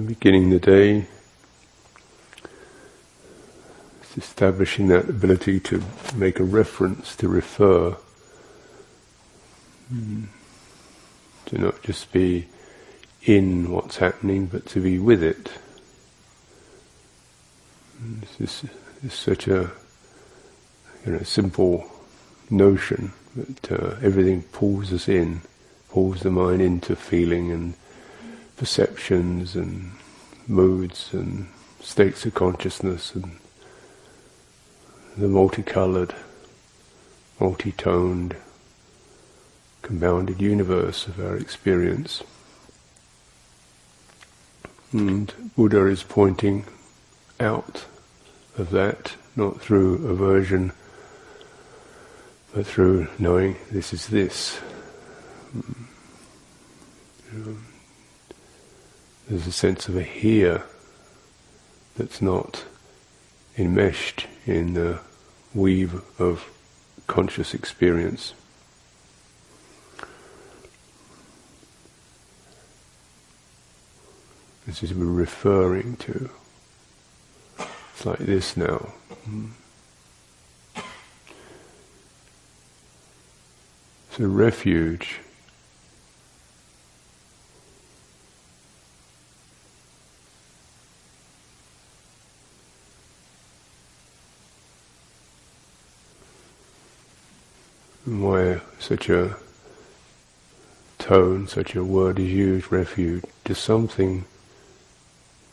beginning the day, it's establishing that ability to make a reference, to refer, mm, to not just be in what's happening, but to be with it. This is, such a you know, simple notion that uh, everything pulls us in, pulls the mind into feeling and perceptions and moods and states of consciousness and the multicolored, multi-toned, compounded universe of our experience. And Buddha is pointing out of that, not through aversion, but through knowing this is this. Mm. Um, there's a sense of a here that's not enmeshed in the weave of conscious experience. This is we're referring to. It's like this now. So refuge such a tone, such a word is used, refuge, to something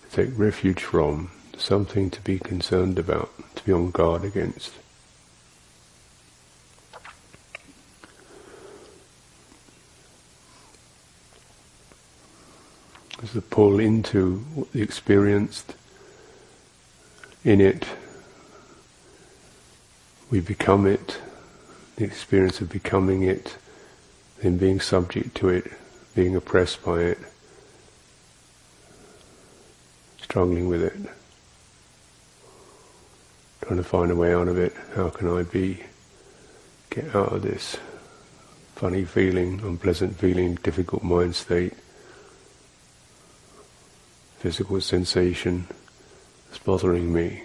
to take refuge from, something to be concerned about, to be on guard against. As the pull into the experienced, in it, we become it, the experience of becoming it, then being subject to it, being oppressed by it, struggling with it, trying to find a way out of it. How can I be, get out of this funny feeling, unpleasant feeling, difficult mind state, physical sensation that's bothering me.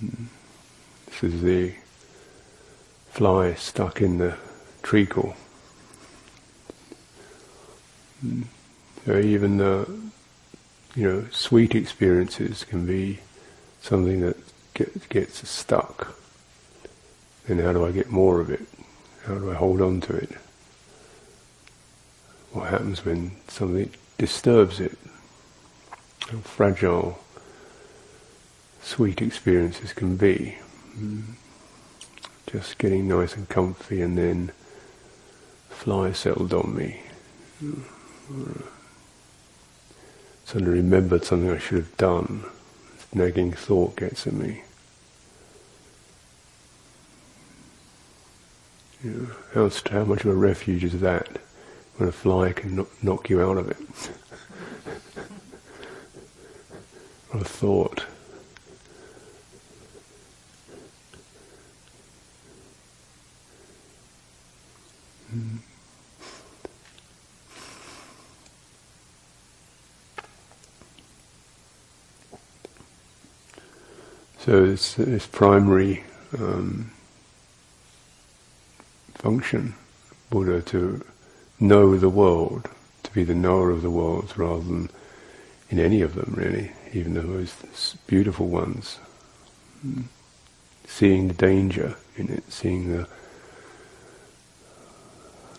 Hmm. This is the fly stuck in the treacle. So even the you know sweet experiences can be something that gets, gets stuck. Then how do I get more of it? How do I hold on to it? What happens when something disturbs it? How fragile sweet experiences can be. Mm-hmm. Just getting nice and comfy and then fly settled on me. Mm-hmm. Suddenly remembered something I should have done. This nagging thought gets at me. How, how much of a refuge is that when a fly can knock you out of it? a thought. So it's, it's primary um, function, Buddha, to know the world, to be the knower of the world rather than in any of them really, even the most beautiful ones. Seeing the danger in it, seeing the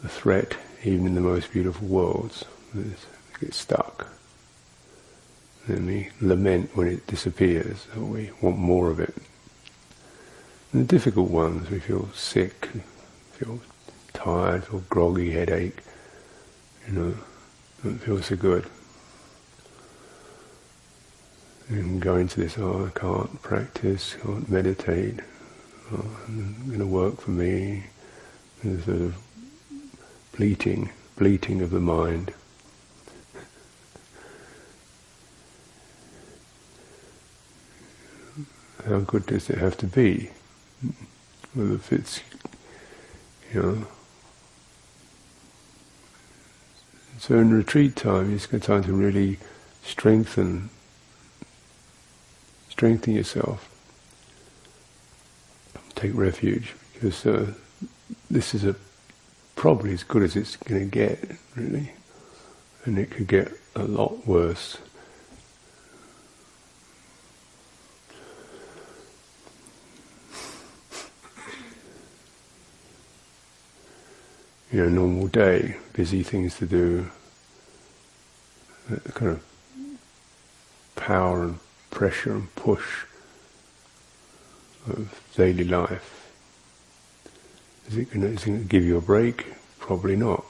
the threat, even in the most beautiful worlds. Get stuck. And we lament when it disappears, or we want more of it. And the difficult ones, we feel sick, feel tired, feel groggy, headache, you know, don't feel so good. And go into this, oh, I can't practice, can't meditate, oh, it's going to work for me. And sort of bleating, bleating of the mind. How good does it have to be? Well, if it's, you know, So in retreat time, it's a good time to really strengthen, strengthen yourself. Take refuge because uh, this is a probably as good as it's going to get, really, and it could get a lot worse. You know, normal day, busy things to do, the kind of power and pressure and push of daily life. Is it going to give you a break? Probably not.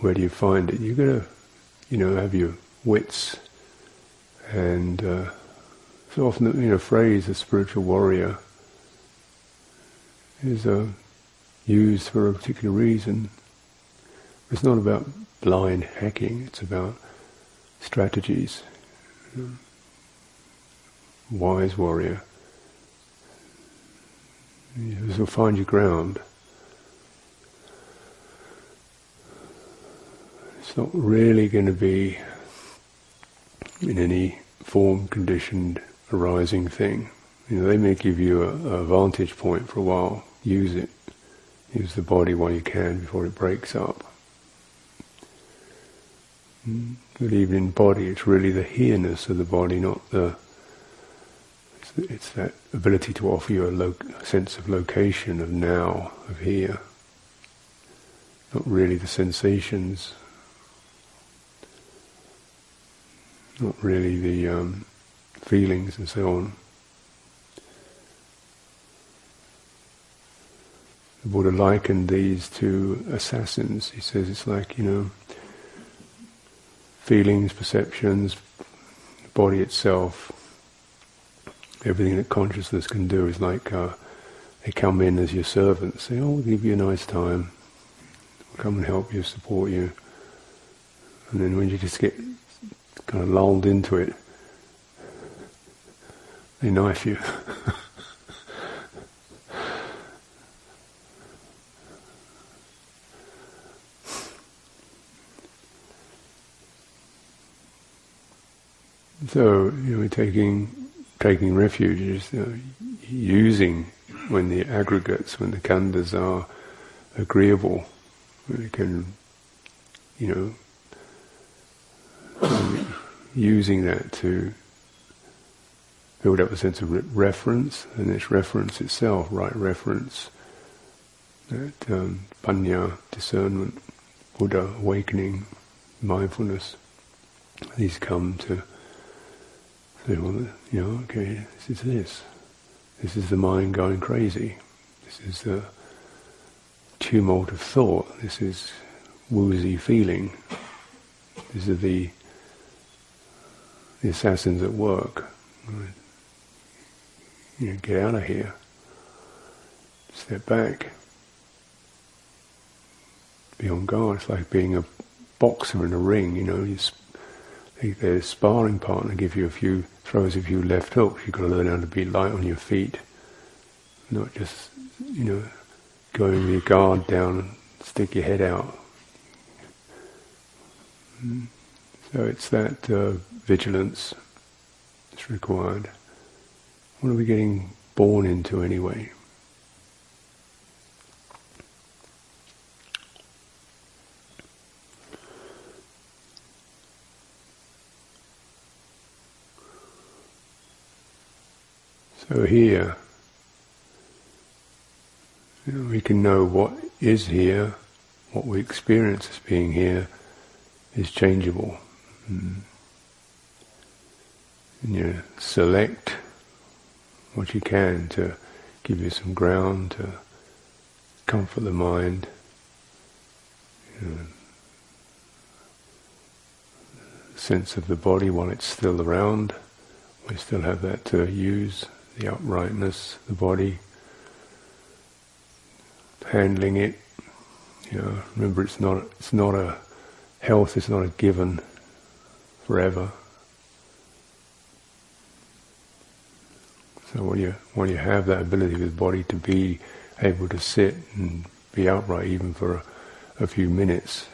Where do you find it? You've got to, you know, have your wits. And uh, so often, you know, phrase "a spiritual warrior" is uh, used for a particular reason. It's not about blind hacking. It's about strategies. Wise warrior. You will find your ground. It's not really going to be in any form conditioned arising thing. You know, they may give you a, a vantage point for a while. Use it. Use the body while you can before it breaks up. But even in body, it's really the here-ness of the body, not the. It's, it's that ability to offer you a, lo- a sense of location, of now, of here. Not really the sensations. Not really the um, feelings and so on. The Buddha likened these to assassins. He says it's like, you know, feelings, perceptions, the body itself, everything that consciousness can do is like uh, they come in as your servants, say, oh, we'll give you a nice time, we'll come and help you, support you. And then when you just get kind of lulled into it, they knife you. So you know, taking taking refuge is you know, using when the aggregates, when the khandhas are agreeable, we can, you know, using that to build up a sense of re- reference, and this reference itself, right reference, that um, panya, discernment, Buddha, awakening, mindfulness, these come to Say, well, you know, okay, this is this. This is the mind going crazy. This is the tumult of thought. This is woozy feeling. These are the the assassins at work. You know, get out of here. Step back. Be on guard. It's like being a boxer in a ring. You know, you their sparring partner give you a few throws a few left hooks. You've got to learn how to be light on your feet, not just you know going your guard down and stick your head out. So it's that uh, vigilance that's required. What are we getting born into anyway? So here, you know, we can know what is here, what we experience as being here is changeable. Mm. And you select what you can to give you some ground, to comfort the mind. You know, sense of the body while it's still around. We still have that to use the uprightness, the body, handling it. You know, remember it's not it's not a health is not a given forever. So when you when you have that ability with the body to be able to sit and be upright even for a, a few minutes,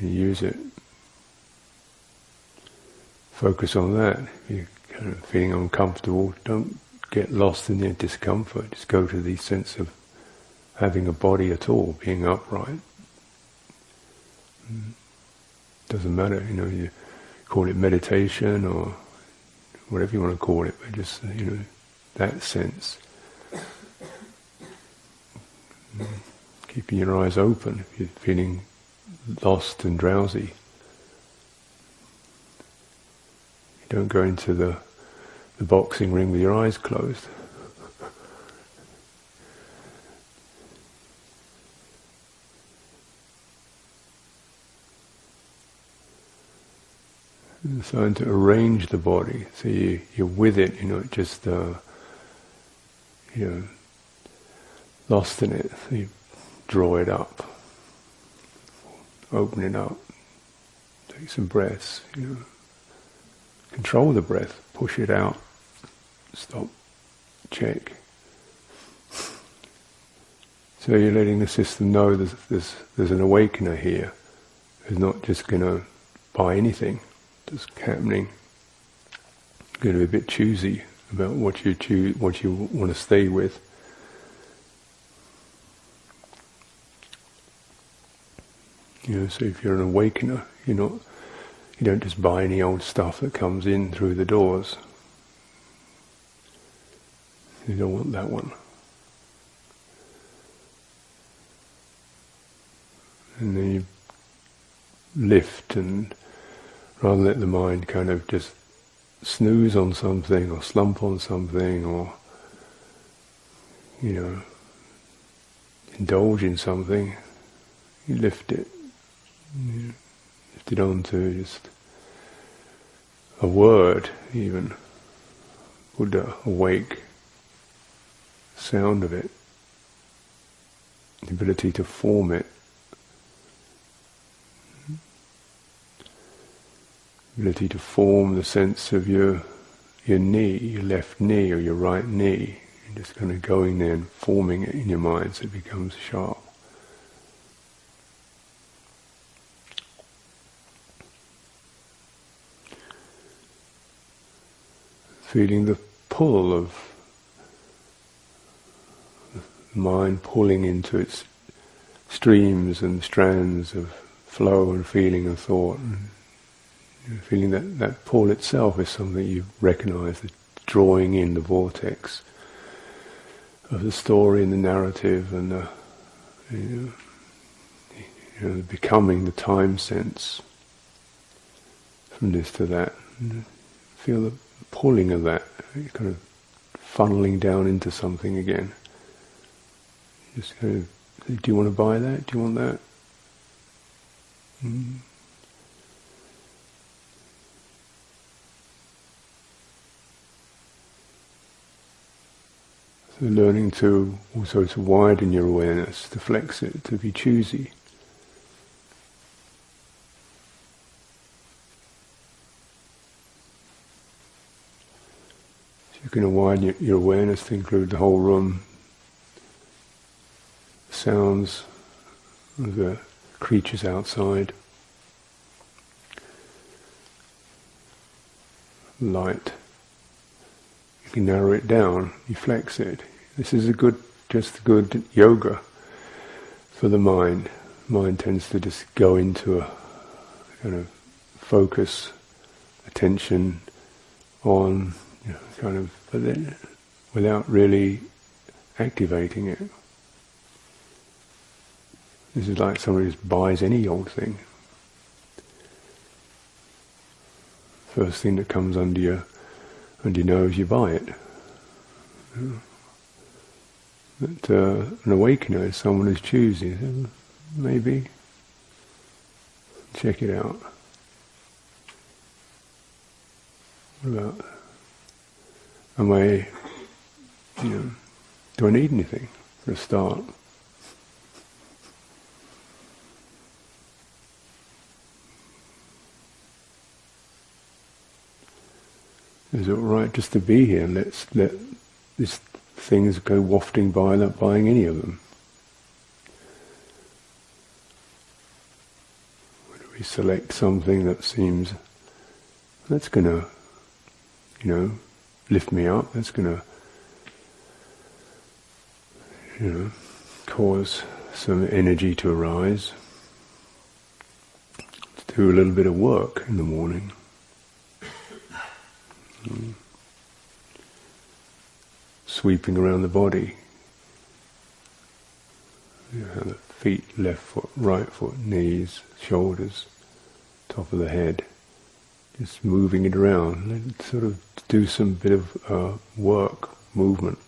you use it. Focus on that. You're kind of feeling uncomfortable, don't get lost in the discomfort. Just go to the sense of having a body at all, being upright. Mm. Doesn't matter, you know, you call it meditation or whatever you want to call it, but just, you know, that sense. Mm. Keeping your eyes open if you're feeling lost and drowsy. You don't go into the, the boxing ring with your eyes closed. starting to arrange the body, so you, you're with it, you're not just, uh, you know, lost in it. So you draw it up, open it up, take some breaths, you know, control the breath, push it out, stop, check. So you're letting the system know there's, there's, there's an awakener here who's not just going to buy anything that's happening. You're going to be a bit choosy about what you choose, what you want to stay with. You know, so if you're an awakener, you're not, you don't just buy any old stuff that comes in through the doors. You don't want that one. And then you lift and rather let the mind kind of just snooze on something or slump on something or, you know, indulge in something, you lift it, lift it onto just a word even, Buddha, awake, sound of it, the ability to form it ability to form the sense of your your knee, your left knee or your right knee. You're just kind of going there and forming it in your mind so it becomes sharp. Feeling the pull of mind pulling into its streams and strands of flow and feeling and thought. And feeling that that pull itself is something you recognize, the drawing in the vortex of the story and the narrative and the, you know, becoming the time sense from this to that. Feel the pulling of that, kind of funneling down into something again. Just kind of, do you want to buy that? Do you want that? Mm. So learning to also to widen your awareness, to flex it, to be choosy. You can widen your, your awareness to include the whole room, sounds the creatures outside, light. You can narrow it down, you flex it, this is a good, just a good yoga for the mind. Mind tends to just go into a kind of focus, attention on, you know, kind of, but then without really activating it. This is like somebody just buys any old thing. First thing that comes under your under your nose, you buy it. That uh, an awakener is someone who's choosing. Maybe check it out. What about? Am I? You know, do I need anything for a start? Is it all right just to be here? Let's let this things go wafting by without buying any of them. Do we select something that seems that's going to, you know, lift me up. That's going to, you know, cause some energy to arise. To do a little bit of work in the morning. Mm. Sweeping around the body. You know, the feet, left foot, right foot, knees, shoulders, top of the head just moving it around, sort of do some bit of uh, work, movement.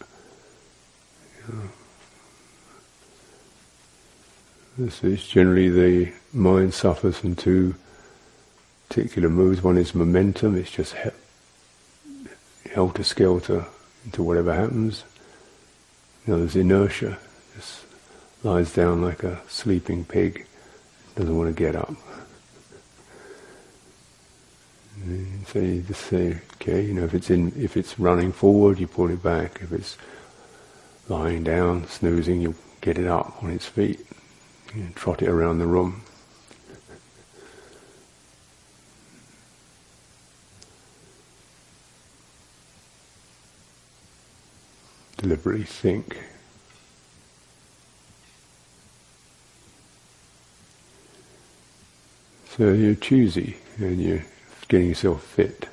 You know. This is generally the mind suffers from two particular moods. One is momentum; it's just he- helter skelter into whatever happens. The other is inertia; just lies down like a sleeping pig, doesn't want to get up. So you just say, okay, you know, if it's in, if it's running forward, you pull it back. If it's lying down, snoozing, you get it up on its feet. You trot it around the room. Deliberately think. So you're choosy and you're getting yourself fit.